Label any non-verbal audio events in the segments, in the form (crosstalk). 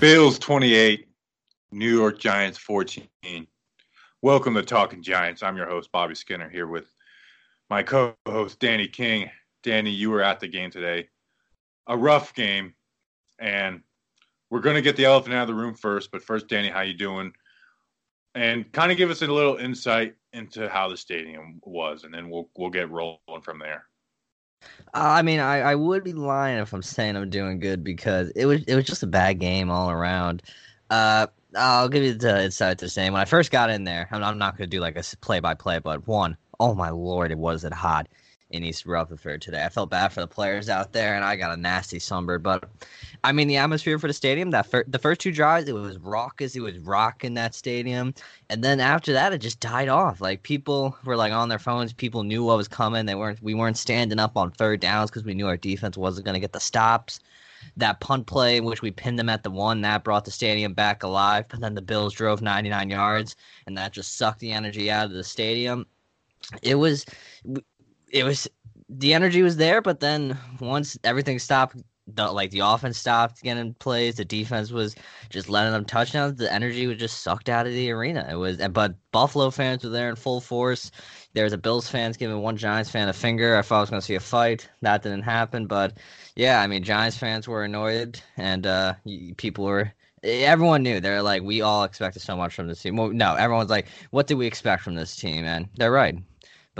Bills 28, New York Giants 14. Welcome to Talking Giants. I'm your host, Bobby Skinner, here with my co host, Danny King. Danny, you were at the game today. A rough game, and we're going to get the elephant out of the room first. But first, Danny, how you doing? And kind of give us a little insight into how the stadium was, and then we'll we'll get rolling from there. Uh, I mean, I, I would be lying if I'm saying I'm doing good because it was it was just a bad game all around. Uh, I'll give you the insight to say when I first got in there, I'm, I'm not going to do like a play by play, but one, oh my lord, it was it hot in East Rutherford today. I felt bad for the players out there, and I got a nasty sunburn. But I mean, the atmosphere for the stadium that fir- the first two drives, it was raucous. It was rocking that stadium, and then after that, it just died off. Like people were like on their phones. People knew what was coming. They weren't. We weren't standing up on third downs because we knew our defense wasn't going to get the stops. That punt play in which we pinned them at the one that brought the stadium back alive, but then the Bills drove 99 yards, and that just sucked the energy out of the stadium. It was it was the energy was there, but then once everything stopped, the, like the offense stopped getting plays, the defense was just letting them touchdowns. The energy was just sucked out of the arena. It was, but Buffalo fans were there in full force. There was a Bills fans giving one Giants fan a finger. I thought I was going to see a fight. That didn't happen, but yeah, I mean, Giants fans were annoyed, and uh, people were everyone knew they're like we all expected so much from this team. Well, no, everyone's like, what did we expect from this team? And they're right.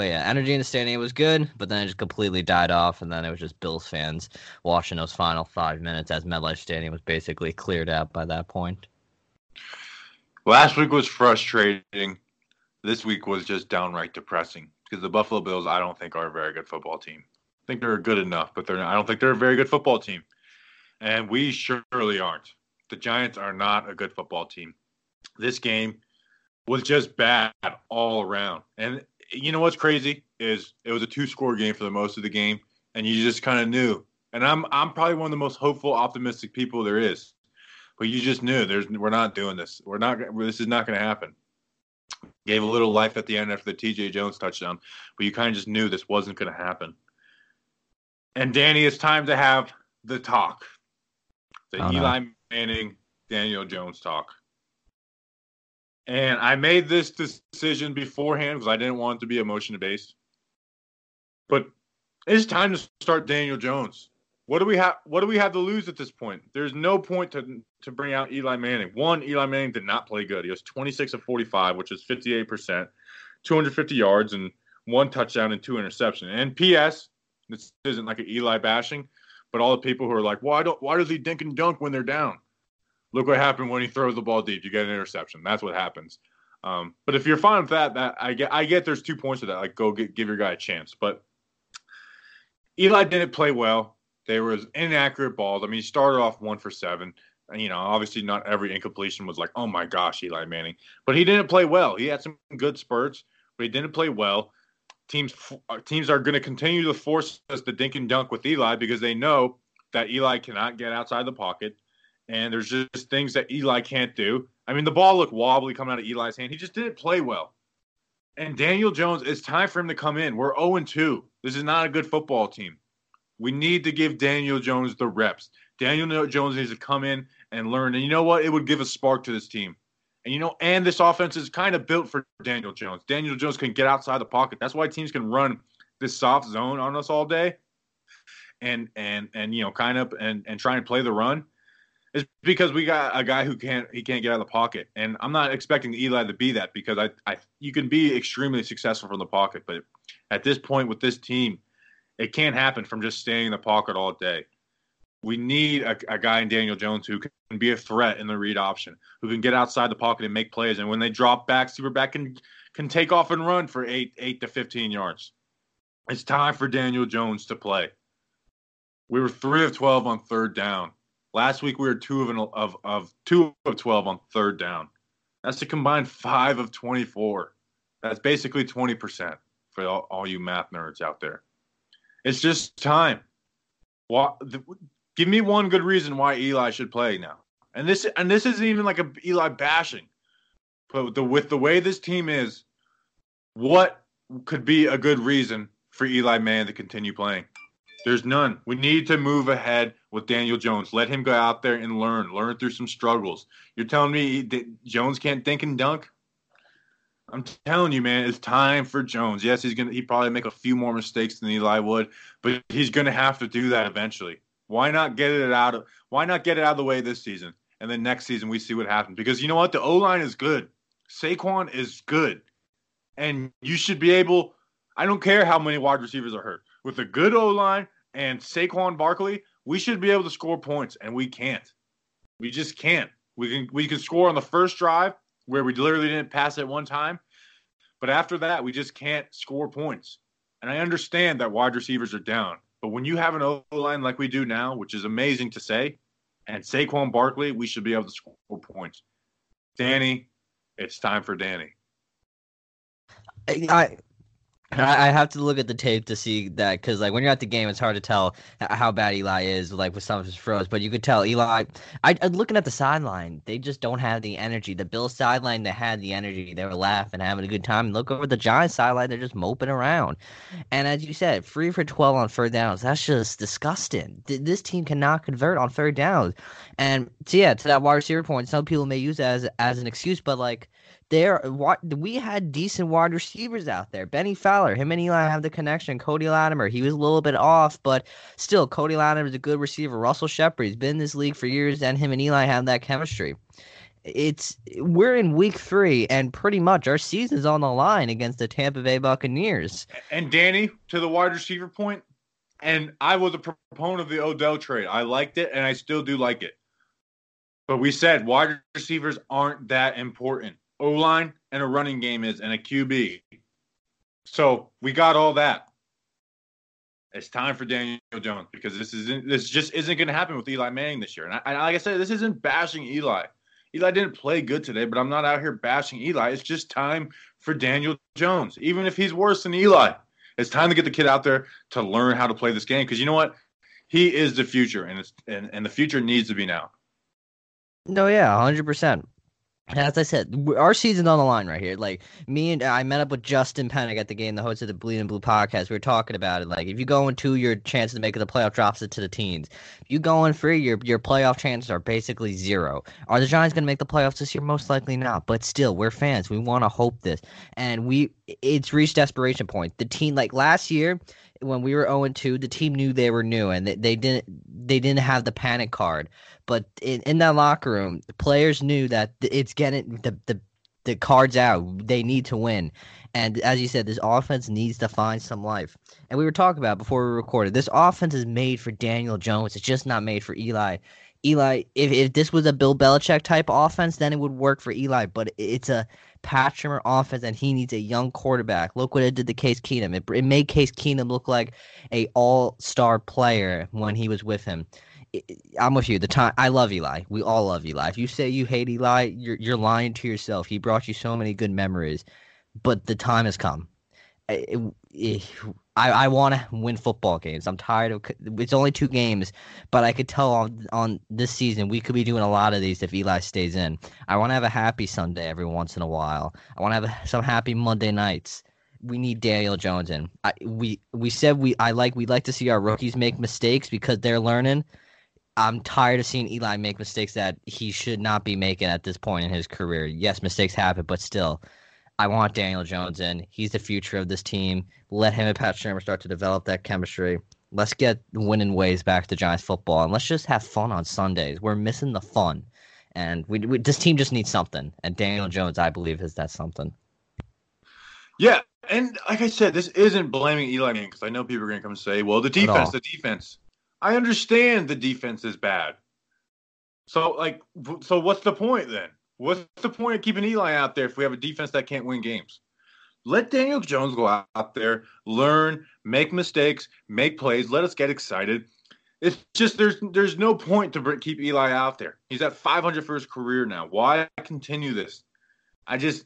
But yeah, energy in the stadium was good, but then it just completely died off, and then it was just Bills fans watching those final five minutes as MetLife Stadium was basically cleared out by that point. Last week was frustrating. This week was just downright depressing because the Buffalo Bills, I don't think, are a very good football team. I think they're good enough, but they're not, I don't think they're a very good football team, and we surely aren't. The Giants are not a good football team. This game was just bad all around, and you know what's crazy is it was a two score game for the most of the game, and you just kind of knew. And I'm I'm probably one of the most hopeful, optimistic people there is. But you just knew there's we're not doing this. We're not. This is not going to happen. Gave a little life at the end after the T.J. Jones touchdown, but you kind of just knew this wasn't going to happen. And Danny, it's time to have the talk, the oh, Eli no. Manning, Daniel Jones talk. And I made this decision beforehand because I didn't want it to be emotion based. But it's time to start Daniel Jones. What do we have? What do we have to lose at this point? There's no point to to bring out Eli Manning. One, Eli Manning did not play good. He was 26 of 45, which is 58 percent, 250 yards, and one touchdown and two interceptions. And P.S. This isn't like an Eli bashing, but all the people who are like, why don't why does he dink and dunk when they're down? Look what happened when he throws the ball deep. You get an interception. That's what happens. Um, but if you're fine with that, that I get, I get there's two points to that. Like, go get, give your guy a chance. But Eli didn't play well. There was inaccurate balls. I mean, he started off one for seven. You know, obviously not every incompletion was like, oh my gosh, Eli Manning. But he didn't play well. He had some good spurts, but he didn't play well. Teams uh, teams are going to continue to force us to dink and dunk with Eli because they know that Eli cannot get outside the pocket and there's just things that Eli can't do. I mean, the ball looked wobbly coming out of Eli's hand. He just didn't play well. And Daniel Jones, it's time for him to come in. We're 0 2. This is not a good football team. We need to give Daniel Jones the reps. Daniel Jones needs to come in and learn. And you know what? It would give a spark to this team. And you know, and this offense is kind of built for Daniel Jones. Daniel Jones can get outside the pocket. That's why teams can run this soft zone on us all day, and and and you know, kind of and and try and play the run is because we got a guy who can't he can't get out of the pocket, and I'm not expecting Eli to be that because I, I you can be extremely successful from the pocket, but at this point with this team, it can't happen from just staying in the pocket all day. We need a, a guy in Daniel Jones who can be a threat in the read option, who can get outside the pocket and make plays, and when they drop back, super back can can take off and run for eight eight to fifteen yards. It's time for Daniel Jones to play. We were three of twelve on third down Last week we were two of an, of of two of twelve on third down. That's a combined five of twenty four. That's basically twenty percent for all, all, you math nerds out there. It's just time. Well, the, give me one good reason why Eli should play now. And this and this isn't even like a Eli bashing, but the, with the way this team is, what could be a good reason for Eli Mann to continue playing? There's none. We need to move ahead with Daniel Jones. Let him go out there and learn, learn through some struggles. You're telling me Jones can't dink and dunk? I'm telling you, man, it's time for Jones. Yes, he's gonna he probably make a few more mistakes than Eli would, but he's gonna have to do that eventually. Why not get it out of why not get it out of the way this season? And then next season we see what happens. Because you know what? The O line is good. Saquon is good. And you should be able I don't care how many wide receivers are hurt. With a good O line and Saquon Barkley, we should be able to score points, and we can't. We just can't. We can we can score on the first drive where we literally didn't pass it one time. But after that, we just can't score points. And I understand that wide receivers are down. But when you have an O line like we do now, which is amazing to say, and Saquon Barkley, we should be able to score points. Danny, it's time for Danny. I I have to look at the tape to see that because, like, when you're at the game, it's hard to tell how bad Eli is, like with some of his throws. But you could tell Eli. I, I looking at the sideline, they just don't have the energy. The Bills sideline, they had the energy. They were laughing, having a good time. Look over the Giants sideline, they're just moping around. And as you said, free for twelve on third downs. That's just disgusting. This team cannot convert on third downs. And so yeah, to that wide receiver point, some people may use that as as an excuse, but like there we had decent wide receivers out there. Bennie Fowler, him and Eli have the connection. Cody Latimer, he was a little bit off, but still, Cody Latimer is a good receiver. Russell Shepard, he's been in this league for years, and him and Eli have that chemistry. It's we're in week three, and pretty much our season's on the line against the Tampa Bay Buccaneers. And Danny, to the wide receiver point, and I was a proponent of the Odell trade. I liked it, and I still do like it. But we said wide receivers aren't that important. O line and a running game is and a QB. So we got all that. It's time for Daniel Jones because this isn't this just isn't going to happen with Eli Manning this year. And, I, and like I said, this isn't bashing Eli. Eli didn't play good today, but I'm not out here bashing Eli. It's just time for Daniel Jones, even if he's worse than Eli. It's time to get the kid out there to learn how to play this game because you know what? He is the future, and it's and, and the future needs to be now. No, yeah, hundred percent as I said, our season's on the line right here. Like me and I met up with Justin Pennick at the game, the host of the Bleeding Blue podcast. We were talking about it. Like if you go in two, your chances of making the playoff drops it to the teens. If you go in three, your your playoff chances are basically zero. Are the Giants going to make the playoffs this year? Most likely not. But still, we're fans. We want to hope this, and we it's reached desperation point. The team like last year, when we were 0 2, the team knew they were new and they, they didn't they didn't have the panic card. But in, in that locker room, the players knew that it's getting the, the the cards out. They need to win. And as you said, this offense needs to find some life. And we were talking about before we recorded, this offense is made for Daniel Jones. It's just not made for Eli. Eli, if, if this was a Bill Belichick type offense, then it would work for Eli. But it's a Pat Shurmur offense, and he needs a young quarterback. Look what it did to Case Keenum. It, it made Case Keenum look like a all star player when he was with him. I'm with you. The time I love Eli. We all love Eli. If you say you hate Eli, you're you're lying to yourself. He brought you so many good memories, but the time has come. It, it, I, I want to win football games. I'm tired of it's only two games, but I could tell on on this season we could be doing a lot of these if Eli stays in. I want to have a happy Sunday every once in a while. I want to have some happy Monday nights. We need Daniel Jones in. I, we we said we I like we like to see our rookies make mistakes because they're learning. I'm tired of seeing Eli make mistakes that he should not be making at this point in his career. Yes, mistakes happen, but still, I want Daniel Jones in. He's the future of this team. Let him and Pat Shurmur start to develop that chemistry. Let's get winning ways back to Giants football, and let's just have fun on Sundays. We're missing the fun, and we, we this team just needs something. And Daniel Jones, I believe, is that something. Yeah, and like I said, this isn't blaming Eli because I know people are going to come and say, "Well, the defense, the defense." I understand the defense is bad. So, like, so what's the point then? What's the point of keeping Eli out there if we have a defense that can't win games? Let Daniel Jones go out there, learn, make mistakes, make plays. Let us get excited. It's just there's there's no point to keep Eli out there. He's at 500 for his career now. Why continue this? I just,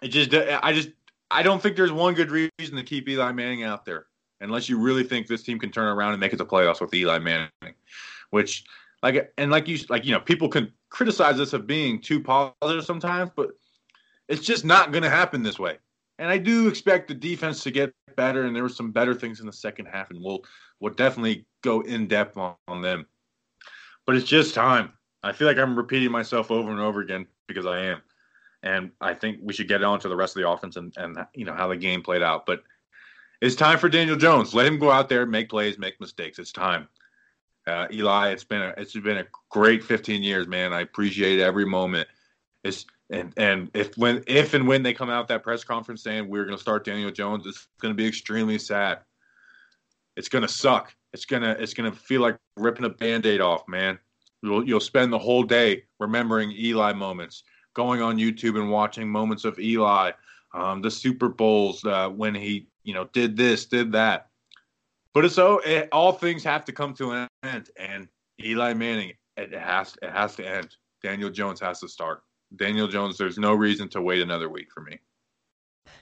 it just, I just, I don't think there's one good reason to keep Eli Manning out there, unless you really think this team can turn around and make it to playoffs with Eli Manning, which like and like you like you know people can criticize us of being too positive sometimes, but it's just not going to happen this way. And I do expect the defense to get better, and there were some better things in the second half, and we'll we'll definitely go in depth on, on them. But it's just time. I feel like I'm repeating myself over and over again because I am, and I think we should get on to the rest of the offense and and you know how the game played out. But it's time for Daniel Jones. Let him go out there, make plays, make mistakes. It's time. Uh, Eli, it's been a it's been a great 15 years, man. I appreciate every moment. It's and and if when if and when they come out that press conference saying we're going to start Daniel Jones, it's going to be extremely sad. It's going to suck. It's gonna it's gonna feel like ripping a band-aid off, man. You'll you'll spend the whole day remembering Eli moments, going on YouTube and watching moments of Eli, um, the Super Bowls uh, when he you know did this, did that. But it's so it, all things have to come to an end, and Eli Manning it has it has to end. Daniel Jones has to start. Daniel Jones, there's no reason to wait another week for me.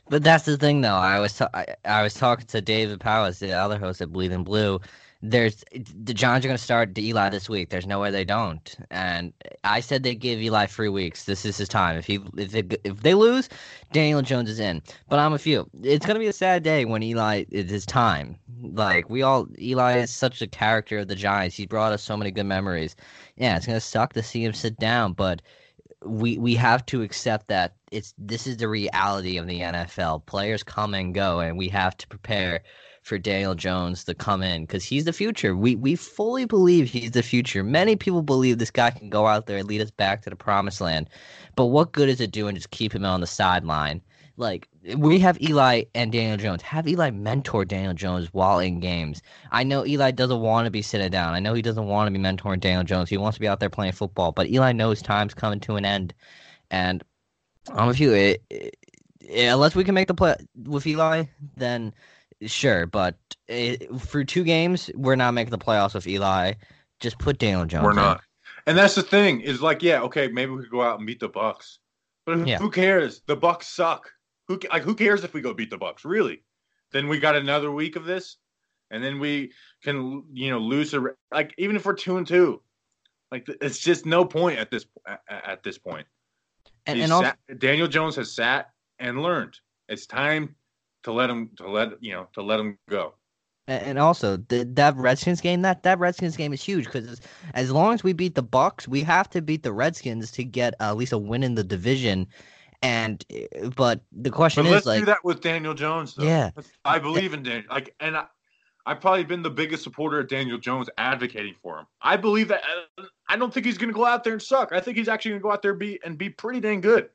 But that's the thing, though. I was ta- I, I was talking to David Powers, the other host at Bleeding Blue. There's the Giants are going to start Eli this week. There's no way they don't. And I said they give Eli three weeks. This is his time. If he if they, if they lose, Daniel Jones is in. But I'm a few. It's going to be a sad day when Eli is his time. Like we all, Eli is such a character of the Giants. He brought us so many good memories. Yeah, it's going to suck to see him sit down, but we we have to accept that it's this is the reality of the NFL. Players come and go, and we have to prepare for Daniel Jones to come in because he's the future. We we fully believe he's the future. Many people believe this guy can go out there and lead us back to the promised land. But what good is it doing just keep him on the sideline? Like we have Eli and Daniel Jones. Have Eli mentor Daniel Jones while in games. I know Eli doesn't want to be sitting down. I know he doesn't want to be mentoring Daniel Jones. He wants to be out there playing football. But Eli knows time's coming to an end, and I'm with you. It, it, unless we can make the play with Eli, then sure. But it, for two games, we're not making the playoffs with Eli. Just put Daniel Jones. We're not. In. And that's the thing is like, yeah, okay, maybe we could go out and beat the Bucks, but yeah. who cares? The Bucks suck. Who like who cares if we go beat the Bucks? Really? Then we got another week of this, and then we can you know lose a like even if we're two and two, like it's just no point at this at this point. And, and also, sat, Daniel Jones has sat and learned. It's time to let him to let you know to let him go. And also, the, that Redskins game that that Redskins game is huge because as long as we beat the Bucks, we have to beat the Redskins to get uh, at least a win in the division. And eh, but the question but is, let's like, do that with Daniel Jones. Though. Yeah, I believe in Daniel. Like, and I, I've probably been the biggest supporter of Daniel Jones, advocating for him. I believe that. I don't think he's going to go out there and suck. I think he's actually going to go out there and be and be pretty dang good.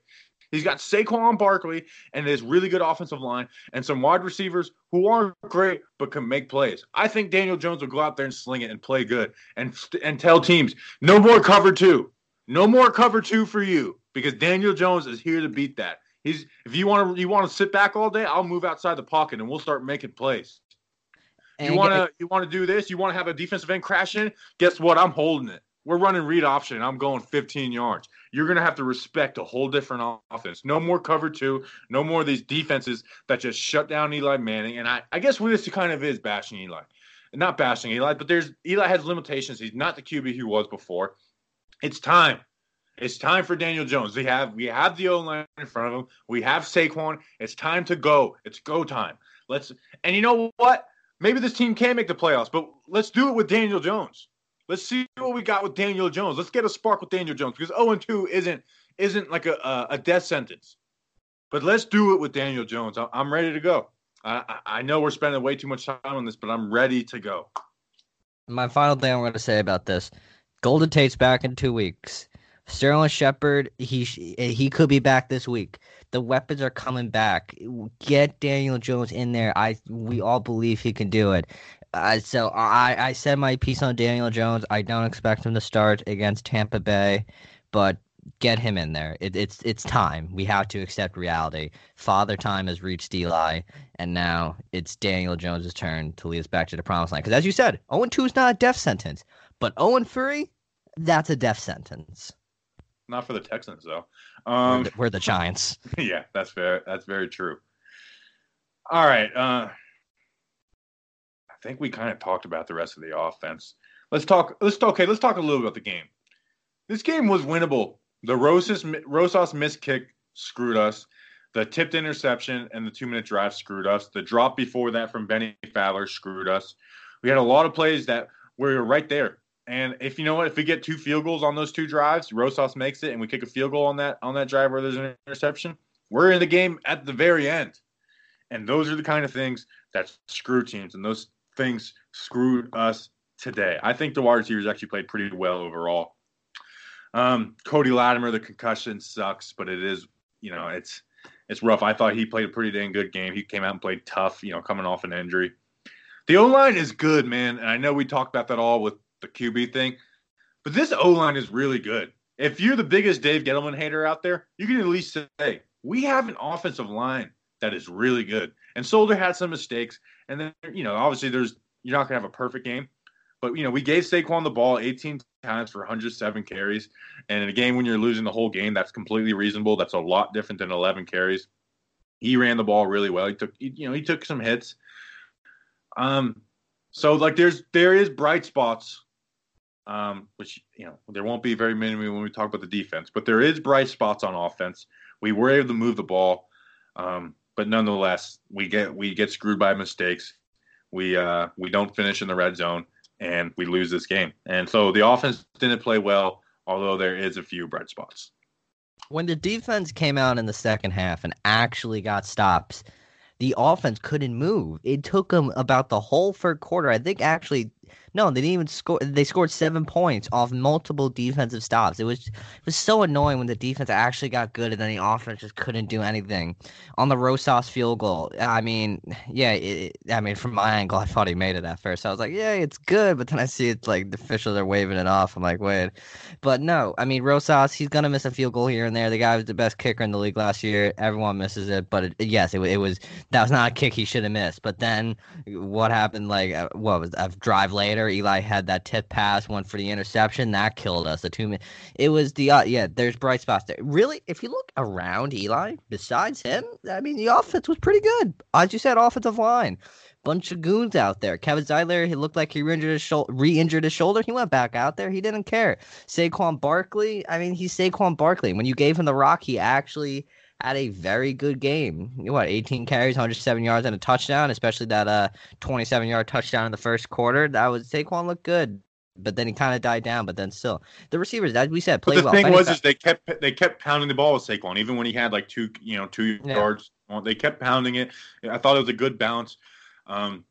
He's got Saquon Barkley and his really good offensive line and some wide receivers who aren't great but can make plays. I think Daniel Jones will go out there and sling it and play good and and tell teams no more cover two, no more cover two for you because Daniel Jones is here to beat that. He's if you want to you want to sit back all day, I'll move outside the pocket and we'll start making plays. And you want to you want to do this? You want to have a defensive end crash in? Guess what? I'm holding it. We're running read option. I'm going 15 yards. You're going to have to respect a whole different offense. No more cover two. No more of these defenses that just shut down Eli Manning. And I, I guess what this kind of is bashing Eli. Not bashing Eli, but there's Eli has limitations. He's not the QB he was before. It's time. It's time for Daniel Jones. We have we have the O line in front of him. We have Saquon. It's time to go. It's go time. Let's and you know what? Maybe this team can make the playoffs, but let's do it with Daniel Jones. Let's see what we got with Daniel Jones. Let's get a spark with Daniel Jones because 0 and 2 isn't isn't like a a death sentence. But let's do it with Daniel Jones. I'm ready to go. I I know we're spending way too much time on this, but I'm ready to go. My final thing I'm going to say about this: Golden Tate's back in two weeks. Sterling Shepard, he he could be back this week. The weapons are coming back. Get Daniel Jones in there. I we all believe he can do it. Uh, so I I said my piece on Daniel Jones. I don't expect him to start against Tampa Bay, but get him in there. It, it's it's time. We have to accept reality. Father time has reached Eli, and now it's Daniel Jones' turn to lead us back to the promised land. Because as you said, 0 2 is not a death sentence, but 0 3, that's a death sentence. Not for the Texans though. Um, we're, the, we're the Giants. (laughs) yeah, that's very that's very true. All right. Uh, think we kind of talked about the rest of the offense. Let's talk. Let's okay. Let's talk a little about the game. This game was winnable. The Rosas Rosas missed kick screwed us. The tipped interception and the two minute drive screwed us. The drop before that from Bennie Fowler screwed us. We had a lot of plays that we were right there. And if you know what, if we get two field goals on those two drives, Rosas makes it, and we kick a field goal on that on that drive where there's an interception, we're in the game at the very end. And those are the kind of things that screw teams, and those things screwed us today. I think the wide receivers actually played pretty well overall. Um, Cody Latimer, the concussion sucks, but it is, you know, it's it's rough. I thought he played a pretty dang good game. He came out and played tough, you know, coming off an injury. The O line is good, man, and I know we talked about that all with the QB thing, but this O line is really good. If you're the biggest Dave Gettleman hater out there, you can at least say we have an offensive line that is really good. And Solder had some mistakes, and then you know, obviously, there's you're not gonna have a perfect game, but you know, we gave Saquon the ball 18 times for 107 carries, and in a game when you're losing the whole game, that's completely reasonable. That's a lot different than 11 carries. He ran the ball really well. He took, you know, he took some hits. Um, so like there's there is bright spots, um, which you know there won't be very many when we talk about the defense, but there is bright spots on offense. We were able to move the ball, um, but nonetheless, we get we get screwed by mistakes. We uh, we don't finish in the red zone, and we lose this game. And so the offense didn't play well, although there is a few bright spots. When the defense came out in the second half and actually got stops, the offense couldn't move. It took them about the whole third quarter. I think actually no, they didn't even score. They scored seven points off multiple defensive stops. It was it was so annoying when the defense actually got good and then the offense just couldn't do anything. On the Rosas field goal, I mean, yeah, it, I mean, from my angle, I thought he made it at first. I was like, yeah, it's good, but then I see it's like the officials are waving it off. I'm like, wait, but no, I mean, Rosas, he's gonna miss a field goal here and there. The guy was the best kicker in the league last year. Everyone misses it, but it, yes, it, it was that was not a kick he should have missed. But then what happened? Like, uh, what was a drive later? Eli had that tip pass, one for the interception that killed us. The two it was the uh, yeah. There's bright spots there. Really, if you look around Eli, besides him, I mean, the offense was pretty good. As you said, offensive line, bunch of goons out there. Kevin Zeitler, he looked like he re-injured his, re-injured his shoulder. He went back out there. He didn't care. Saquon Barkley, I mean, he's Saquon Barkley. When you gave him the rock, he actually had a very good game. you What, 18 carries, 107 yards, and a touchdown, especially that uh 27 yard touchdown in the first quarter. That was Saquon looked good. But then he kind of died down. But then still, the receivers, as we said, played but the well. thing was, is they kept they kept pounding the ball with Saquon, even when he had like two, you know, two Yeah. yards. They kept pounding it. I thought it was a good balance. Um,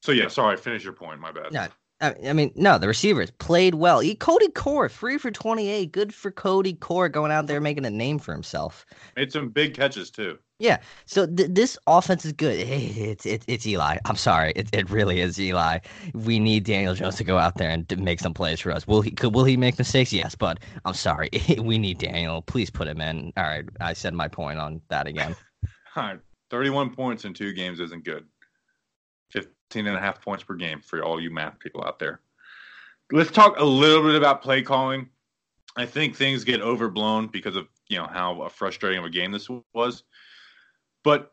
so yeah, sorry, finish your point. My bad. No, I, I mean, no, the receivers played well. He, Cody Core, three for 28. Good for Cody Core going out there making a name for himself. Made some big catches too. Yeah. So th- this offense is good. It's it, it's Eli. I'm sorry, it, it really is Eli. We need Daniel Jones to go out there and make some plays for us. Will he? Could, will he make mistakes? Yes, but I'm sorry. (laughs) we need Daniel. Please put him in. All right, I said my point on that again. (laughs) All right, 31 points in two games isn't good. 15 and a half points per game for all you math people out there. Let's talk a little bit about play calling. I think things get overblown because of you know how frustrating of a game this was. But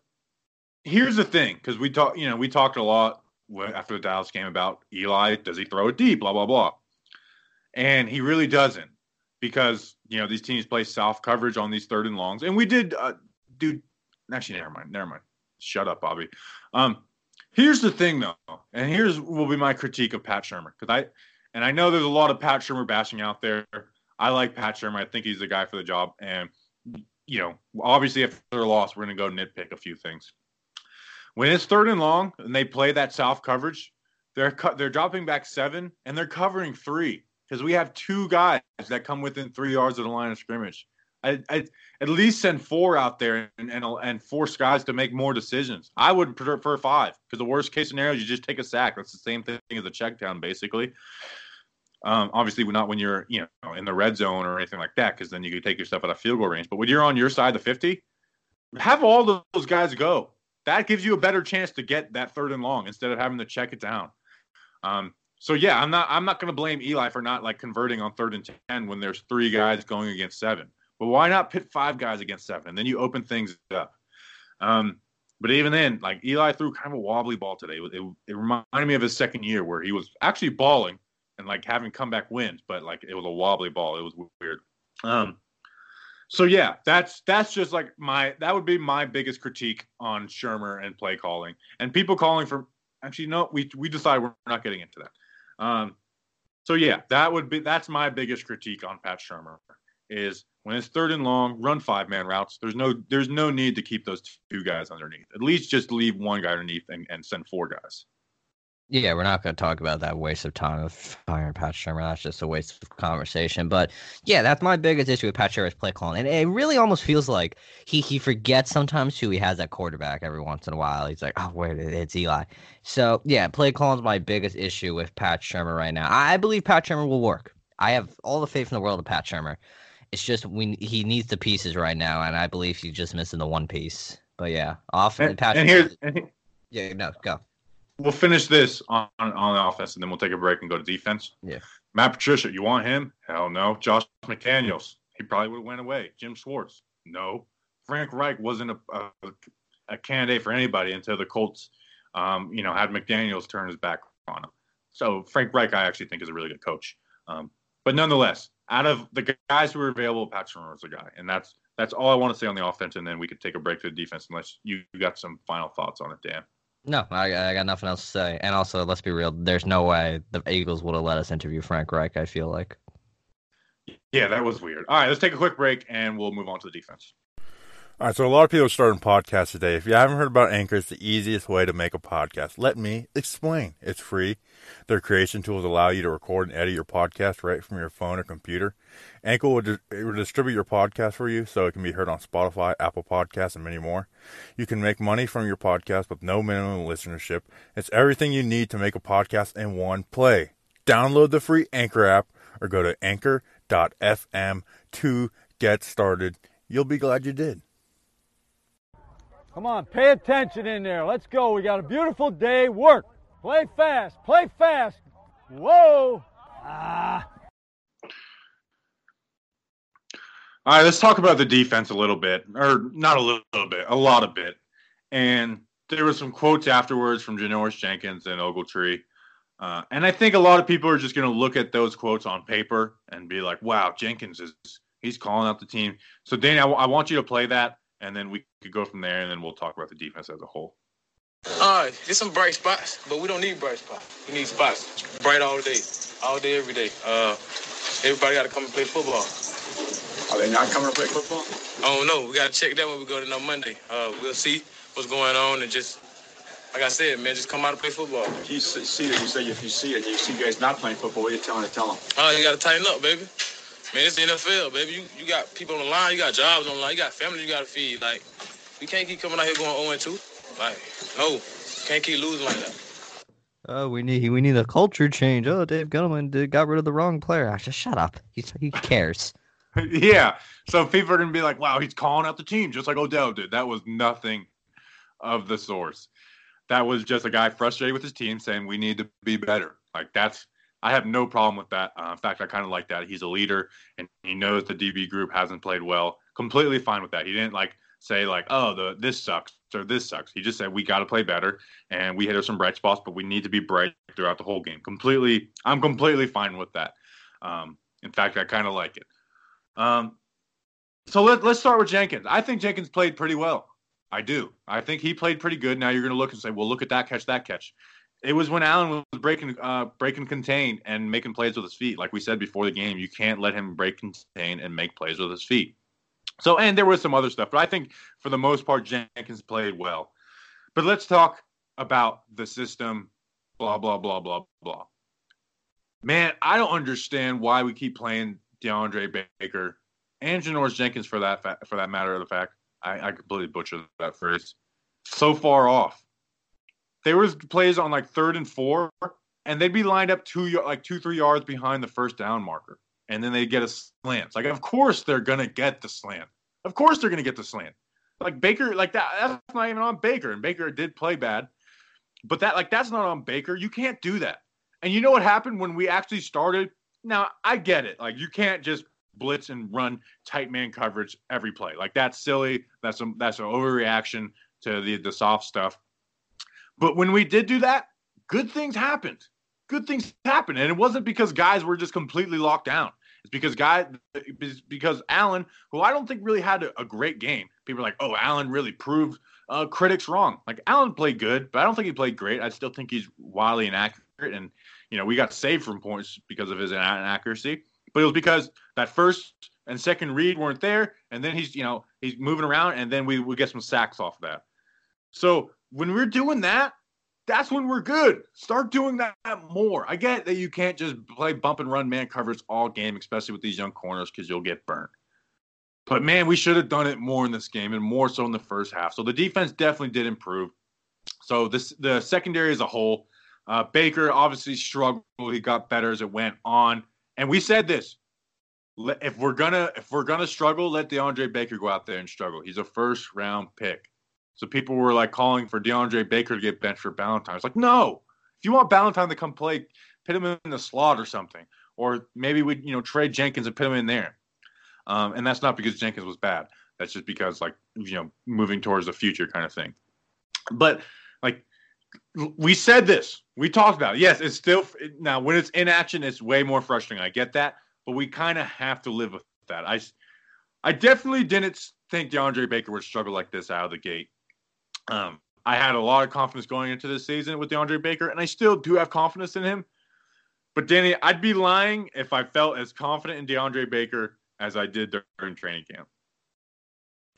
here's the thing, because we talked, you know, we talked a lot after the Dallas game about Eli. Does he throw it deep? Blah blah blah. And he really doesn't, because you know these teams play soft coverage on these third and longs, and we did uh, do. Actually, never mind. Never mind. Shut up, Bobby. Um, here's the thing, though, and here's will be my critique of Pat Shurmur, because I and I know there's a lot of Pat Shurmur bashing out there. I like Pat Shurmur. I think he's the guy for the job, and you know, obviously after a loss, we're going to go nitpick a few things. When it's third and long and they play that soft coverage, they're cu- they're dropping back seven and they're covering three because we have two guys that come within three yards of the line of scrimmage. I, I at least send four out there and, and and force guys to make more decisions. I would prefer five because the worst case scenario is you just take a sack. That's the same thing as a check down, basically. Um, obviously, not when you're you know in the red zone or anything like that, because then you could take yourself out of field goal range. But when you're on your side of the 50, have all those guys go. That gives you a better chance to get that third and long instead of having to check it down. Um, so yeah, I'm not I'm not going to blame Eli for not like converting on third and ten when there's three guys going against seven. But why not pit five guys against seven? And then you open things up. Um, but even then, like Eli threw kind of a wobbly ball today. It, it, it reminded me of his second year where he was actually balling and like having comeback wins, but like it was a wobbly ball. It was weird. Um, So yeah, that's that's just like my that would be my biggest critique on Shurmur and play calling and people calling for actually no we we decide we're not getting into that. Um, so yeah, that would be that's my biggest critique on Pat Shurmur is when it's third and long, run five man routes. There's no there's no need to keep those two guys underneath. At least just leave one guy underneath and, and send four guys. Yeah, we're not going to talk about that waste of time of firing Pat Shurmur. That's just a waste of conversation. But yeah, that's my biggest issue with Pat Shurmur's play calling, and it really almost feels like he he forgets sometimes who he has that quarterback every once in a while. He's like, oh, where it's Eli. So yeah, play calling is my biggest issue with Pat Shurmur right now. I believe Pat Shurmur will work. I have all the faith in the world of Pat Shurmur. It's just we he needs the pieces right now, and I believe he's just missing the one piece. But yeah, off and, Pat. And here, and yeah, no, go we'll finish this on, on the offense and then we'll take a break and go to defense. Yeah. Matt Patricia, you want him? Hell no. Josh McDaniels, he probably would have went away. Jim Schwartz, no. Frank Reich wasn't a, a, a candidate for anybody until the Colts, um, you know, had McDaniels turn his back on him. So Frank Reich, I actually think is a really good coach. Um, but nonetheless, out of the guys who were available, Pat Shurmur was the guy, and that's that's all I want to say on the offense. And then we could take a break to the defense, unless you got some final thoughts on it, Dan. No, I, I got nothing else to say. And also, let's be real. There's no way the Eagles would have let us interview Frank Reich. I feel like. Yeah, that was weird. All right, let's take a quick break and we'll move on to the defense. All right, so a lot of people are starting podcasts today. If you haven't heard about Anchor, it's the easiest way to make a podcast. Let me explain. It's free. Their creation tools allow you to record and edit your podcast right from your phone or computer. Anchor will, di- will distribute your podcast for you so it can be heard on Spotify, Apple Podcasts, and many more. You can make money from your podcast with no minimum listenership. It's everything you need to make a podcast in one play. Download the free Anchor app or go to anchor.fm to get started. You'll be glad you did. Come on, pay attention in there. Let's go. We got a beautiful day. Work. Play fast. Play fast. Whoa. Ah. All right, let's talk about the defense a little bit, or not a little, little bit, a lot of bit. And there were some quotes afterwards from Janoris Jenkins and Ogletree. Uh, and I think a lot of people are just going to look at those quotes on paper and be like, wow, Jenkins is, he's calling out the team. So, Danny, I, w- I want you to play that and then we could go from there, and then we'll talk about the defense as a whole. All right, there's some bright spots, but we don't need bright spots. We need spots bright all day, all day, every day. Uh, everybody got to come and play football. Are they not coming to play football? I don't know. We got to check that when we go to no Monday. Uh, we'll see what's going on and just, like I said, man, just come out and play football. If you see it, you say if you see it, you see guys not playing football, what are you telling to tell them? Oh, you got to tighten up, baby. Man, it's the NFL, baby. You you got people on the line, you got jobs on the line, you got family you got to feed. Like, we can't keep coming out here going 0 2. Like, no, can't keep losing like that. Oh, we need we need a culture change. Oh, Dave Gettleman did, got rid of the wrong player. I Just shut up. He's, he cares. (laughs) yeah. So people are gonna be like, "Wow, he's calling out the team just like Odell did." That was nothing of the source. That was just a guy frustrated with his team saying, "We need to be better." Like that's I have no problem with that. Uh, in fact, I kind of like that. He's a leader and he knows the DB group hasn't played well. Completely fine with that. He didn't like say like, "Oh, the this sucks" or "This sucks." He just said, "We got to play better, and we hit some bright spots, but we need to be bright throughout the whole game." Completely, I'm completely fine with that. Um, in fact, I kind of like it. Um, so let, let's start with Jenkins. I think Jenkins played pretty well. I do. I think he played pretty good. Now you're going to look and say, "Well, look at that catch, that catch." It was when Allen was breaking, uh, breaking contain and making plays with his feet. Like we said before the game, you can't let him break contain and make plays with his feet. So, and there was some other stuff, but I think for the most part, Jenkins played well. But let's talk about the system. Blah blah blah blah blah. Man, I don't understand why we keep playing DeAndre Baker and Janoris Jenkins for that fa- for that matter of the fact. I, I completely butchered that phrase. So far off there was plays on like third and four, and they'd be lined up two like two three yards behind the first down marker, and then they get a slant. Like, of course they're gonna get the slant. Of course they're gonna get the slant. Like Baker, like that. That's not even on Baker, and Baker did play bad, but that like that's not on Baker. You can't do that. And you know what happened when we actually started? Now I get it. Like you can't just blitz and run tight man coverage every play. Like that's silly. That's a that's an overreaction to the the soft stuff. But when we did do that, good things happened. Good things happened. And it wasn't because guys were just completely locked down. It's because guy because Allen, who I don't think really had a, a great game. People are like, oh, Allen really proved uh, critics wrong. Like Allen played good, but I don't think he played great. I still think he's wildly inaccurate, and you know we got saved from points because of his inaccuracy. But it was because that first and second read weren't there, and then he's you know he's moving around, and then we we get some sacks off of that. So when we're doing that, that's when we're good. Start doing that more. I get that you can't just play bump and run man covers all game, especially with these young corners, because you'll get burned. But man, we should have done it more in this game and more so in the first half. So the defense definitely did improve. So this the secondary as a whole, uh, Baker obviously struggled. He got better as it went on, and we said this: if we're gonna if we're gonna struggle, let DeAndre Baker go out there and struggle. He's a first round pick. So people were like calling for DeAndre Baker to get benched for Ballentine. It's like, no. If you want Ballentine to come play, put him in the slot or something. Or maybe we, you know, trade Jenkins and put him in there. Um, and that's not because Jenkins was bad. That's just because, like, you know, moving towards the future kind of thing. But like we said this, we talked about it. Yes, it's still now when it's in action, it's way more frustrating. I get that, but we kind of have to live with that. I, I definitely didn't think DeAndre Baker would struggle like this out of the gate. Um, I had a lot of confidence going into this season with DeAndre Baker, and I still do have confidence in him. But Danny, I'd be lying if I felt as confident in DeAndre Baker as I did during training camp.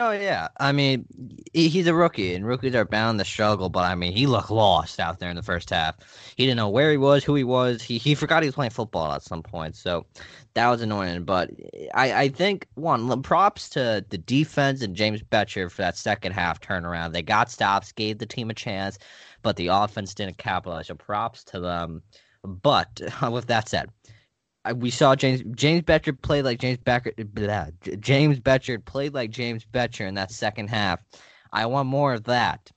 Oh yeah, I mean he's a rookie, and rookies are bound to struggle. But I mean, he looked lost out there in the first half. He didn't know where he was, who he was. He he forgot he was playing football at some point. So that was annoying. But I I think one props to the defense and James Bettcher for that second half turnaround. They got stops, gave the team a chance, but the offense didn't capitalize. So props to them. But (laughs) with that said, we saw James James Bettcher play like James Becker. Blah, James Bettcher played like James Bettcher in that second half. I want more of that,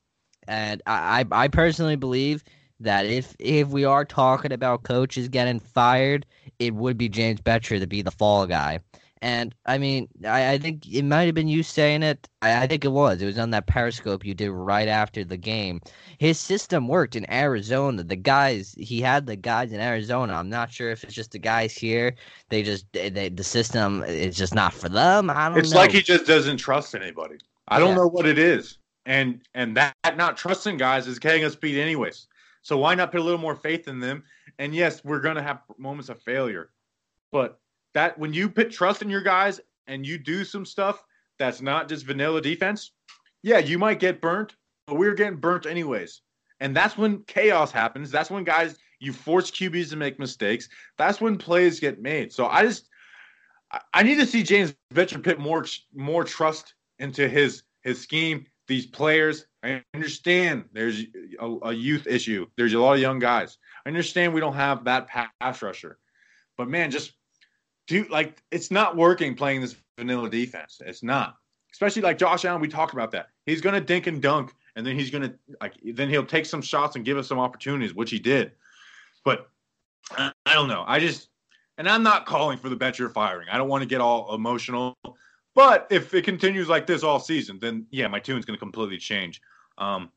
and I I, personally believe that if if we are talking about coaches getting fired, it would be James Bettcher to be the fall guy. And I mean, I, I think it might have been you saying it. I, I, think it was. It was on that Periscope you did right after the game. His system worked in Arizona. The guys he had the guys in Arizona. I'm not sure if it's just the guys here. They just they, they the system is just not for them. I don't. It's know. like he just doesn't trust anybody. I don't know what it is, and and that not trusting guys is getting us beat anyways. So why not put a little more faith in them? And yes, we're gonna have moments of failure, but that when you put trust in your guys and you do some stuff that's not just vanilla defense, yeah, you might get burnt, but we're getting burnt anyways. And that's when chaos happens. That's when guys you force QBs to make mistakes. That's when plays get made. So I just I need to see James Bettcher put more more trust into his his scheme. These players, I understand there's a, a youth issue. There's a lot of young guys. I understand we don't have that pass rusher, but man, just do like it's not working playing this vanilla defense. It's not. Especially like Josh Allen, we talked about that. He's gonna dink and dunk, and then he's gonna like then he'll take some shots and give us some opportunities, which he did. But I, I don't know. I just and I'm not calling for the Bettcher firing. I don't want to get all emotional. But if it continues like this all season, then yeah, my tune's gonna completely change. Um,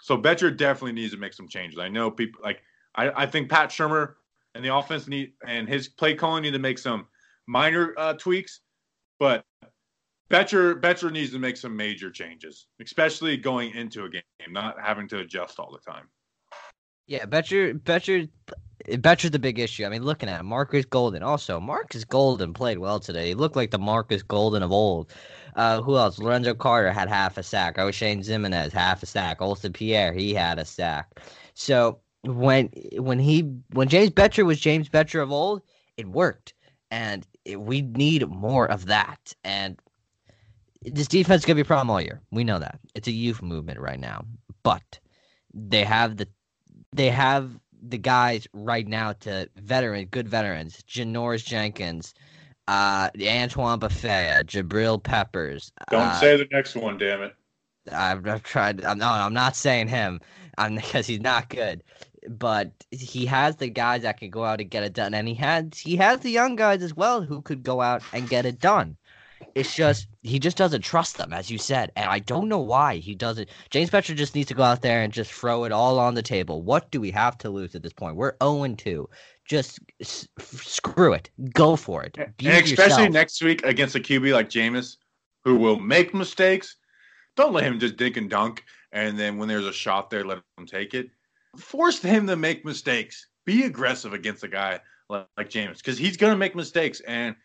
so Bettcher definitely needs to make some changes. I know people like I, I think Pat Shurmur and the offense need and his play calling need to make some minor uh, tweaks, but Bettcher Bettcher needs to make some major changes, especially going into a game, not having to adjust all the time. Yeah, Bettcher Bettcher Bettcher's the big issue. I mean, looking at Marcus Golden. Also, Marcus Golden played well today. He looked like the Marcus Golden of old. Uh, who else? Lorenzo Carter had half a sack. Oshane Ximines half a sack. Olson Pierre he had a sack. So when when he when James Bettcher was James Bettcher of old, it worked, and it, we need more of that. And this defense is gonna be a problem all year. We know that it's a youth movement right now, but they have the they have the guys right now to veteran good veterans, Janoris Jenkins, uh, Antoine Bethea, Jabril Peppers. Don't uh, say the next one, damn it. I've, I've tried. I'm, no, I'm not saying him. I'm (laughs) because he's not good but he has the guys that can go out and get it done, and he has he has the young guys as well who could go out and get it done. It's just he just doesn't trust them, as you said, and I don't know why he doesn't. James Bettcher just needs to go out there and just throw it all on the table. What do we have to lose at this point? We're zero and two. Just s- screw it, go for it. Especially yourself. next week against a QB like Jameis, who will make mistakes. Don't let him just dink and dunk, and then when there's a shot there, let him take it. Force him to make mistakes. Be aggressive against a guy like, like Jameis because he's going to make mistakes, and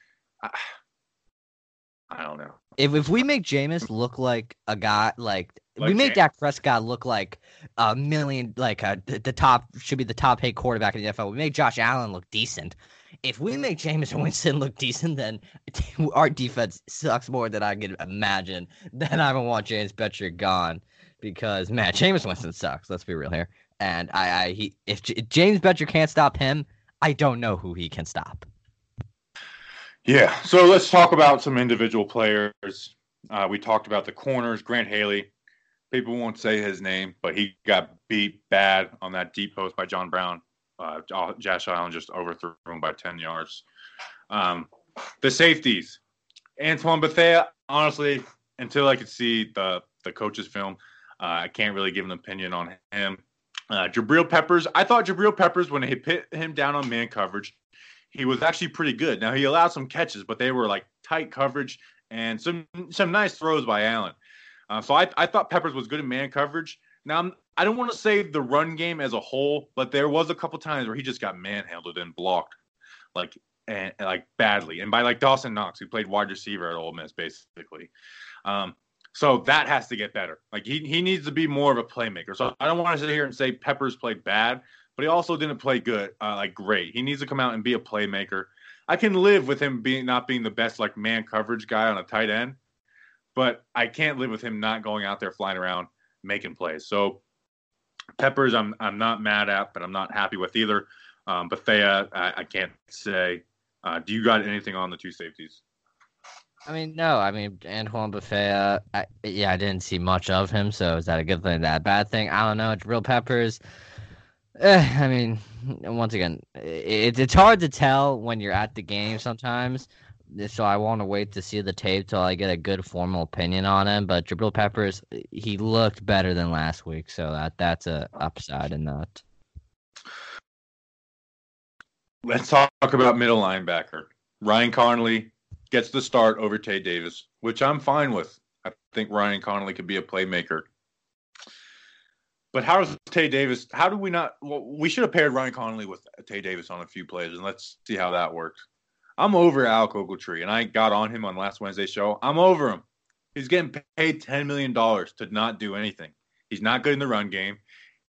I, (sighs) I don't know. If if we make Jameis look like a guy like, we make Dak Prescott look like a million like a, the top should be the top paid quarterback in the NFL. We make Josh Allen look decent. If we make Jameis (laughs) Winston look decent, then (laughs) our defense sucks more than I could imagine. Then I don't want James Bettcher gone because man, Jameis Winston sucks. Let's be real here. And I, I he if, J- James Bettcher can't stop him, I don't know who he can stop. Yeah. So let's talk about some individual players. Uh, we talked about the corners, Grant Haley. People won't say his name, but he got beat bad on that deep post by John Brown. Uh, Josh Allen just overthrew him by 10 yards. Um, the safeties, Antoine Bethea, honestly, until I could see the, the coach's film, uh, I can't really give an opinion on him. Uh, Jabril Peppers, I thought Jabril Peppers, when he put him down on man coverage, he was actually pretty good. Now he allowed some catches, but they were like tight coverage and some some nice throws by Allen. Uh, so I, I thought Peppers was good in man coverage. Now I'm, I don't want to say the run game as a whole, but there was a couple times where he just got manhandled and blocked, like and, like badly, and by like Dawson Knox, who played wide receiver at Ole Miss, basically. Um, so that has to get better. Like he he needs to be more of a playmaker. So I don't want to sit here and say Peppers played bad, but he also didn't play good, uh, like great. He needs to come out and be a playmaker. I can live with him being not being the best like man coverage guy on a tight end, but I can't live with him not going out there flying around making plays. So Peppers, I'm I'm not mad at, but I'm not happy with either. Um, Bethea, I, I can't say. Uh, do you got anything on the two safeties? I mean, no. I mean, Antoine Bethea, I, yeah, I didn't see much of him. So is that a good thing? That bad thing? I don't know. It's real Peppers. Eh, I mean, once again, it, it's hard to tell when you're at the game sometimes. So I want to wait to see the tape till I get a good formal opinion on him. But Jabril Peppers, he looked better than last week, so that that's a upside in that. Let's talk about middle linebacker. Ryan Connelly gets the start over Tae Davis, which I'm fine with. I think Ryan Connelly could be a playmaker. But how does Tae Davis? How do we not? Well, we should have paired Ryan Connelly with Tae Davis on a few plays, and let's see how that works. I'm over Alec Ogletree, and I got on him on last Wednesday's show. I'm over him. He's getting paid ten million dollars to not do anything. He's not good in the run game.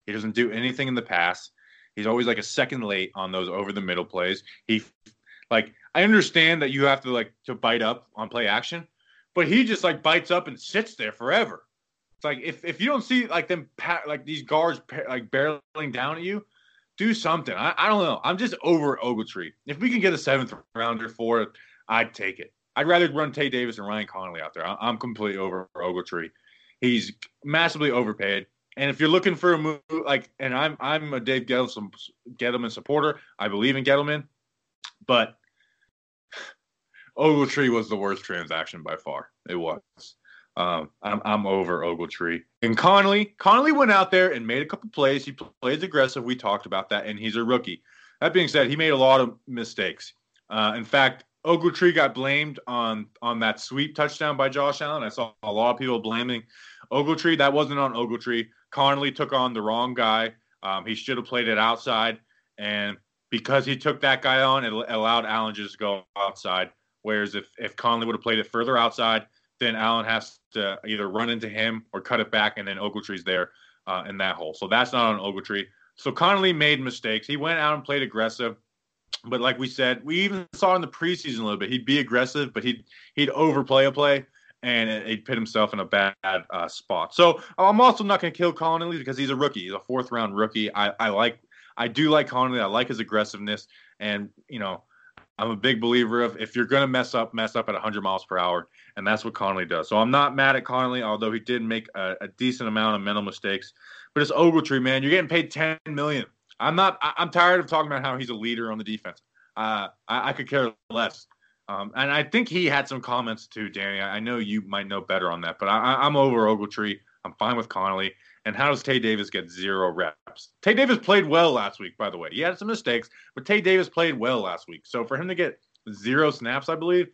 He doesn't do anything in the pass. He's always like a second late on those over the middle plays. He like I understand that you have to like to bite up on play action, but he just like bites up and sits there forever. It's like if, if you don't see like them pa- like these guards like barreling down at you, do something. I, I don't know. I'm just over Ogletree. If we can get a seventh rounder for it, I'd take it. I'd rather run Tae Davis and Ryan Connelly out there. I, I'm completely over Ogletree. He's massively overpaid. And if you're looking for a move, like, and I'm I'm a Dave Gettleman, Gettleman supporter. I believe in Gettleman, but Ogletree was the worst transaction by far. It was. Um, I'm I'm over Ogletree and Connelly. Connelly went out there and made a couple plays. He plays aggressive. We talked about that, and he's a rookie. That being said, he made a lot of mistakes. Uh, in fact, Ogletree got blamed on on that sweep touchdown by Josh Allen. I saw a lot of people blaming Ogletree. That wasn't on Ogletree. Connelly took on the wrong guy. Um, he should have played it outside, and because he took that guy on, it allowed Allen just to go outside. Whereas if if Connelly would have played it further outside, then Allen has to either run into him or cut it back, and then Ogletree's there uh, in that hole. So that's not on Ogletree. So Connelly made mistakes. He went out and played aggressive, but like we said, we even saw in the preseason a little bit. He'd be aggressive, but he'd he'd overplay a play, and he'd put himself in a bad uh, spot. So I'm also not going to kill Connelly because he's a rookie. He's a fourth round rookie. I, I like I do like Connelly. I like his aggressiveness, and you know. I'm a big believer of if you're going to mess up, mess up at 100 miles per hour, and that's what Connelly does. So I'm not mad at Connelly, although he did make a, a decent amount of mental mistakes. But it's Ogletree, man. You're getting paid 10 million. I'm not. I, am tired of talking about how he's a leader on the defense. Uh, I, I could care less. Um, and I think he had some comments too, Danny. I know you might know better on that, but I, I'm over Ogletree. I'm fine with Connelly. And how does Tae Davis get zero reps? Tae Davis played well last week, by the way. He had some mistakes, but Tae Davis played well last week. So for him to get zero snaps, I believe,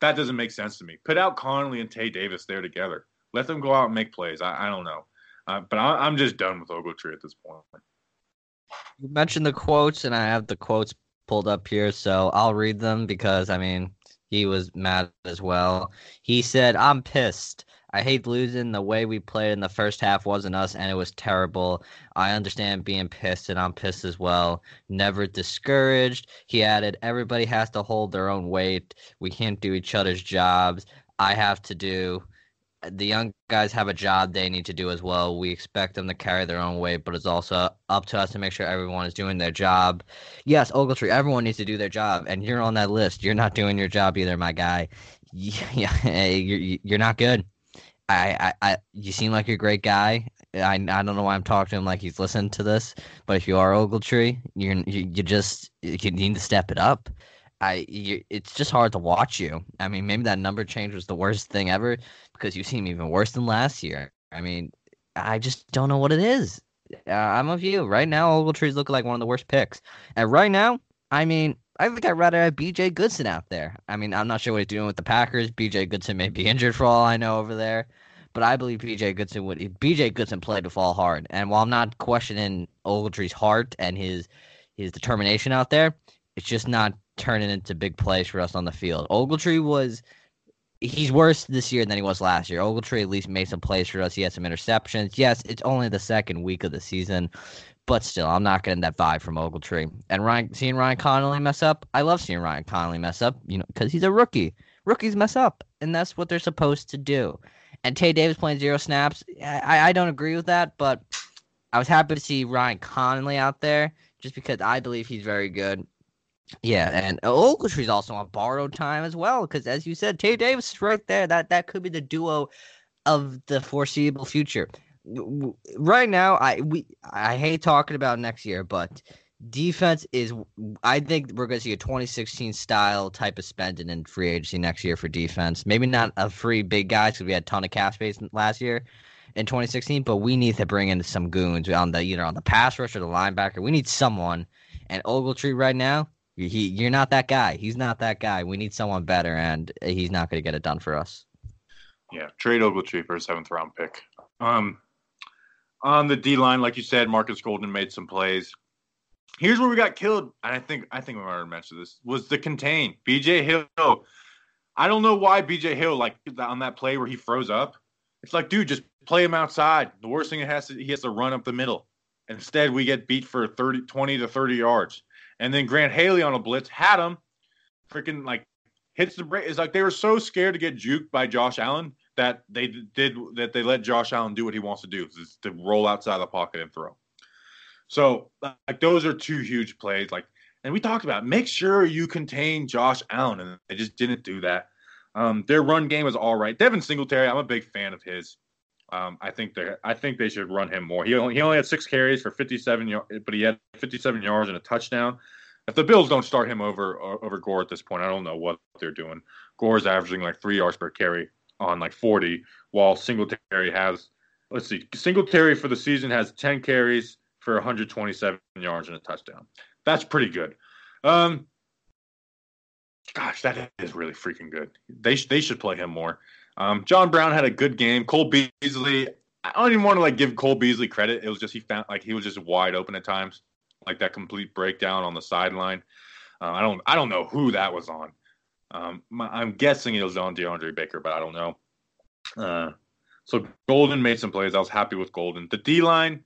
that doesn't make sense to me. Put out Connelly and Tae Davis there together. Let them go out and make plays. I, I don't know. Uh, but I, am just done with Ogletree at this point. You mentioned the quotes, and I have the quotes pulled up here, so I'll read them because, I mean, he was mad as well. He said, I'm pissed. I hate losing. The way we played in the first half wasn't us, and it was terrible. I understand being pissed, and I'm pissed as well. Never discouraged. He added, Everybody has to hold their own weight. We can't do each other's jobs. I have to do the young guys have a job they need to do as well. We expect them to carry their own weight, but it's also up to us to make sure everyone is doing their job. Yes, Ogletree, everyone needs to do their job, and you're on that list. You're not doing your job either, my guy. (laughs) Yeah, you're you're not good. I, I, I you seem like a great guy. I, I don't know why I'm talking to him like he's listening to this, but if you are Ogletree, you're you, you just you need to step it up. I you, it's just hard to watch you. I mean, maybe that number change was the worst thing ever because you seem even worse than last year. I mean, I just don't know what it is. Uh, I'm of you right now. Ogletree's looking like one of the worst picks, and right now, I mean, I think I'd rather have B.J. Goodson out there. I mean, I'm not sure what he's doing with the Packers. B.J. Goodson may be (laughs) injured for all I know over there, but I believe B.J. Goodson would. B.J. Goodson played to fall hard, and while I'm not questioning Ogletree's heart and his his determination out there, it's just not turning into big plays for us on the field. Ogletree was he's worse this year than he was last year. Ogletree at least made some plays for us. He had some interceptions. Yes, it's only the second week of the season, but still, I'm not getting that vibe from Ogletree. And Ryan, seeing Ryan Connelly mess up, I love seeing Ryan Connelly mess up. You know, because he's a rookie. Rookies mess up, and that's what they're supposed to do. And Tae Davis playing zero snaps, I, I don't agree with that, but I was happy to see Ryan Connelly out there just because I believe he's very good. Yeah, and Ogletree's also on borrowed time as well because, as you said, Tae Davis is right there. That that could be the duo of the foreseeable future. Right now, I we I hate talking about next year, but defense is. I think we're going to see a 2016 style type of spending in free agency next year for defense. Maybe not a free big guys because we had a ton of cap space last year in 2016, but we need to bring in some goons on the either on the pass rush or the linebacker. We need someone. And Ogletree right now, he, you're not that guy. He's not that guy. We need someone better, and he's not going to get it done for us. Yeah, trade Ogletree for a seventh round pick. Um, on the D line, like you said, Marcus Golden made some plays. Here's where we got killed, and I think I think we already mentioned this was the contain. BJ Hill. I don't know why BJ Hill like on that play where he froze up. It's like, dude, just play him outside. The worst thing it has to he has to run up the middle. Instead, we get beat for 30, 20 to 30 yards. And then Grant Haley on a blitz had him, freaking like hits the break. It's like they were so scared to get juked by Josh Allen that they did that they let Josh Allen do what he wants to do, is to roll outside the pocket and throw. So like those are two huge plays. Like, and we talked about make sure you contain Josh Allen, and they just didn't do that. Um, their run game was all right. Devin Singletary, I'm a big fan of his. Um, I think they I think they should run him more. He only, he only had six carries for 57 yards, but he had 57 yards and a touchdown. If the Bills don't start him over over Gore at this point, I don't know what they're doing. Gore's averaging like three yards per carry on like 40, while Singletary has let's see, Singletary for the season has 10 carries for 127 yards and a touchdown. That's pretty good. Um, gosh, that is really freaking good. They they should play him more. Um, John Brown had a good game. Cole Beasley, I don't even want to like give Cole Beasley credit. It was just he found like he was just wide open at times, like that complete breakdown on the sideline. Uh, I don't I don't know who that was on. Um, I'm guessing it was on DeAndre Baker, but I don't know. Uh, so Golden made some plays. I was happy with Golden. The D line,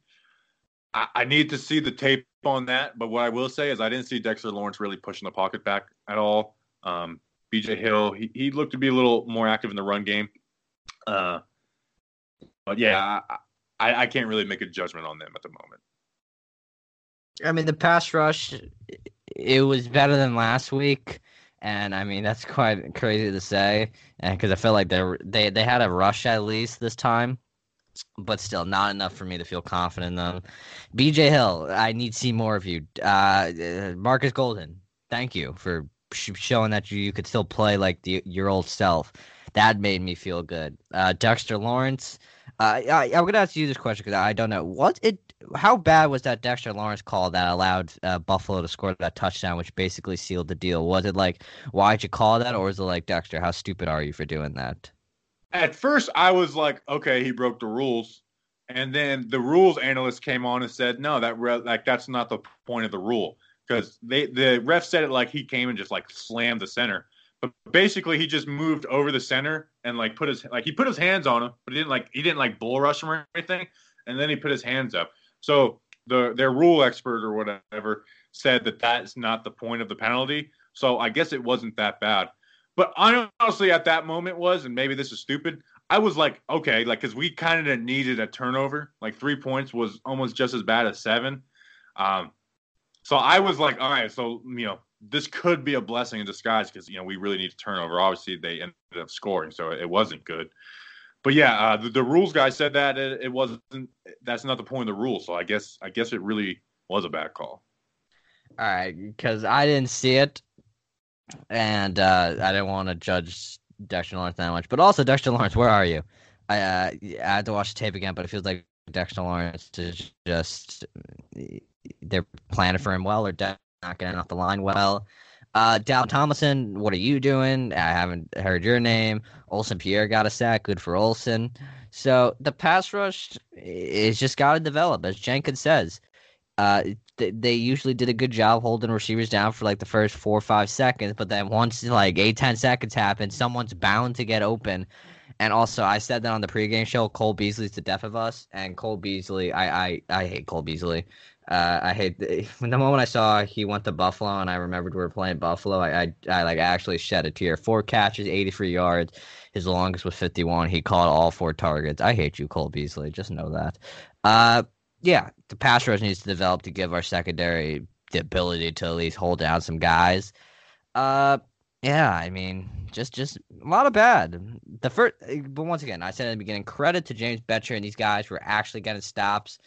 I, I need to see the tape on that. But what I will say is I didn't see Dexter Lawrence really pushing the pocket back at all. Um, BJ Hill, he, he looked to be a little more active in the run game. Uh, but yeah, I, I can't really make a judgment on them at the moment. I mean, the pass rush, it was better than last week, and I mean that's (laughs) quite crazy to say, and because I feel like they they they had a rush at least this time, but still not enough for me to feel confident in them. BJ Hill, I need to see more of you. Uh, Marcus Golden, thank you for sh- showing that you, you could still play like the, your old self. That made me feel good. Uh, Dexter Lawrence. Uh, I, I'm gonna ask you this question because I don't know what it. How bad was that Dexter Lawrence call that allowed uh, Buffalo to score that touchdown, which basically sealed the deal? Was it like, why'd you call that, or was it like Dexter, how stupid are you for doing that? At first, I was like, okay, he broke the rules, and then the rules analyst came on and said, no, that re- like that's not the point of the rule because they the ref said it like he came and just like slammed the center. But basically, he just moved over the center and like put his like he put his hands on him, but he didn't like he didn't like bull rush him or anything. And then he put his hands up. So the their rule expert or whatever said that that's not the point of the penalty. So I guess it wasn't that bad. But honestly, at that moment was, and maybe this is stupid. I was like, okay, like because we kind of needed a turnover. Like three points was almost just as bad as seven. Um, so I was like, all right, so you know, this could be a blessing in disguise because you know we really need a turnover. Obviously, they ended up scoring, so it wasn't good. But yeah, uh, the, the, rules guy said that it, it, wasn't. That's not the point of the rule. So I guess I guess it really was a bad call. All right, because I didn't see it, and uh, I didn't want to judge Dexter Lawrence that much. But also, Dexter Lawrence, where are you? I, uh, I had to watch the tape again, but it feels like Dexter Lawrence is just they're planning for him well or not getting off the line well. Uh, Dalvin Tomlinson, what are you doing? I haven't heard your name. Olsen Pierre got a sack. Good for Olsen. So the pass rush is just got to develop, as Jenkins says. Uh, th- they usually did a good job holding receivers down for like the first four or five seconds, but then once like eight, ten seconds happen, someone's bound to get open. And also, I said that on the pregame show. Cole Beasley's the death of us, and Cole Beasley, I, I, I hate Cole Beasley. Uh, I hate the, (laughs) the moment I saw he went to Buffalo and I remembered we were playing Buffalo. I, I, I like actually shed a tear. Four catches, 83 yards. His longest was 51. He caught all four targets. I hate you, Cole Beasley. Just know that. Uh, yeah, the pass rush needs to develop to give our secondary the ability to at least hold down some guys. Uh, yeah, I mean, just just a lot of bad. The first, but once again, I said in the beginning, credit to James Bettcher and these guys who are actually getting stops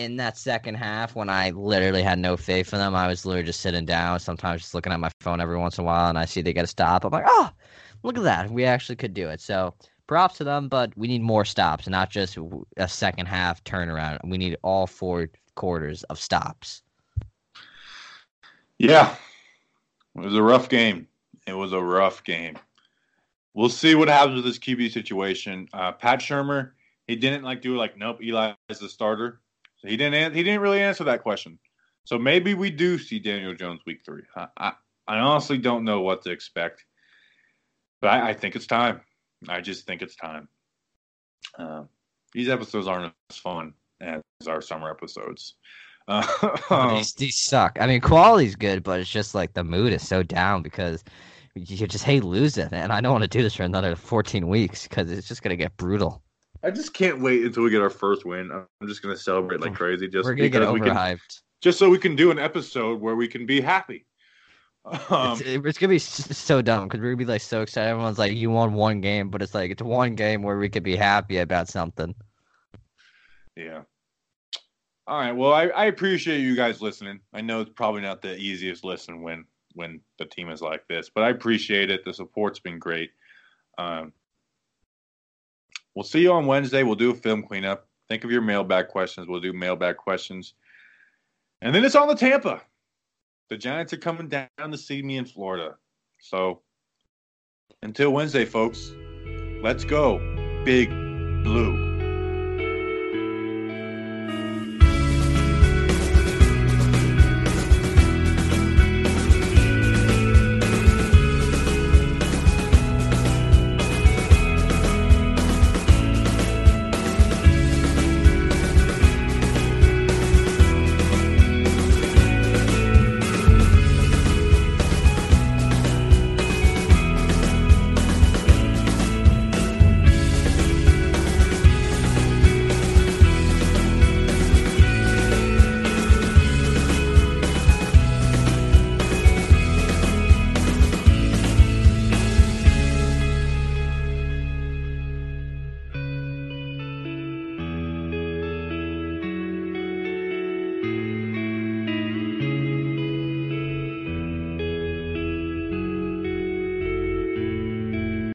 in that second half when I literally had no faith in them. I was literally just sitting down, sometimes just looking at my phone every once in a while, and I see they get a stop. I'm like, oh, look at that. We actually could do it. So props to them, but we need more stops, not just a second half turnaround. We need all four quarters of stops. Yeah, it was a rough game. It was a rough game. We'll see what happens with this QB situation. Uh, Pat Shurmur, he didn't like do like, nope, Eli is the starter. So he didn't. He didn't really answer that question. So maybe we do see Daniel Jones week three. I, I, I honestly don't know what to expect, but I, I, think it's time. I just think it's time. Uh, these episodes aren't as fun as our summer episodes. Uh, (laughs) these, these suck. I mean, quality's good, but it's just like the mood is so down because you just hate losing, and I don't want to do this for another 14 weeks because it's just gonna get brutal. I just can't wait until we get our first win. I'm just gonna celebrate like crazy. Just we're gonna get overhyped. Can, just so we can do an episode where we can be happy. Um, it's, it's, gonna be so dumb because we're gonna be like so excited. Everyone's like, "You won one game," but it's like it's one game where we could be happy about something. Yeah. All right. Well, I, I appreciate you guys listening. I know it's probably not the easiest listen when when the team is like this, but I appreciate it. The support's been great. Um, We'll see you on Wednesday. We'll do a film cleanup. Think of your mailbag questions. We'll do mailbag questions. And then it's on the Tampa. The Giants are coming down to see me in Florida. So until Wednesday, folks, let's go. Big Blue.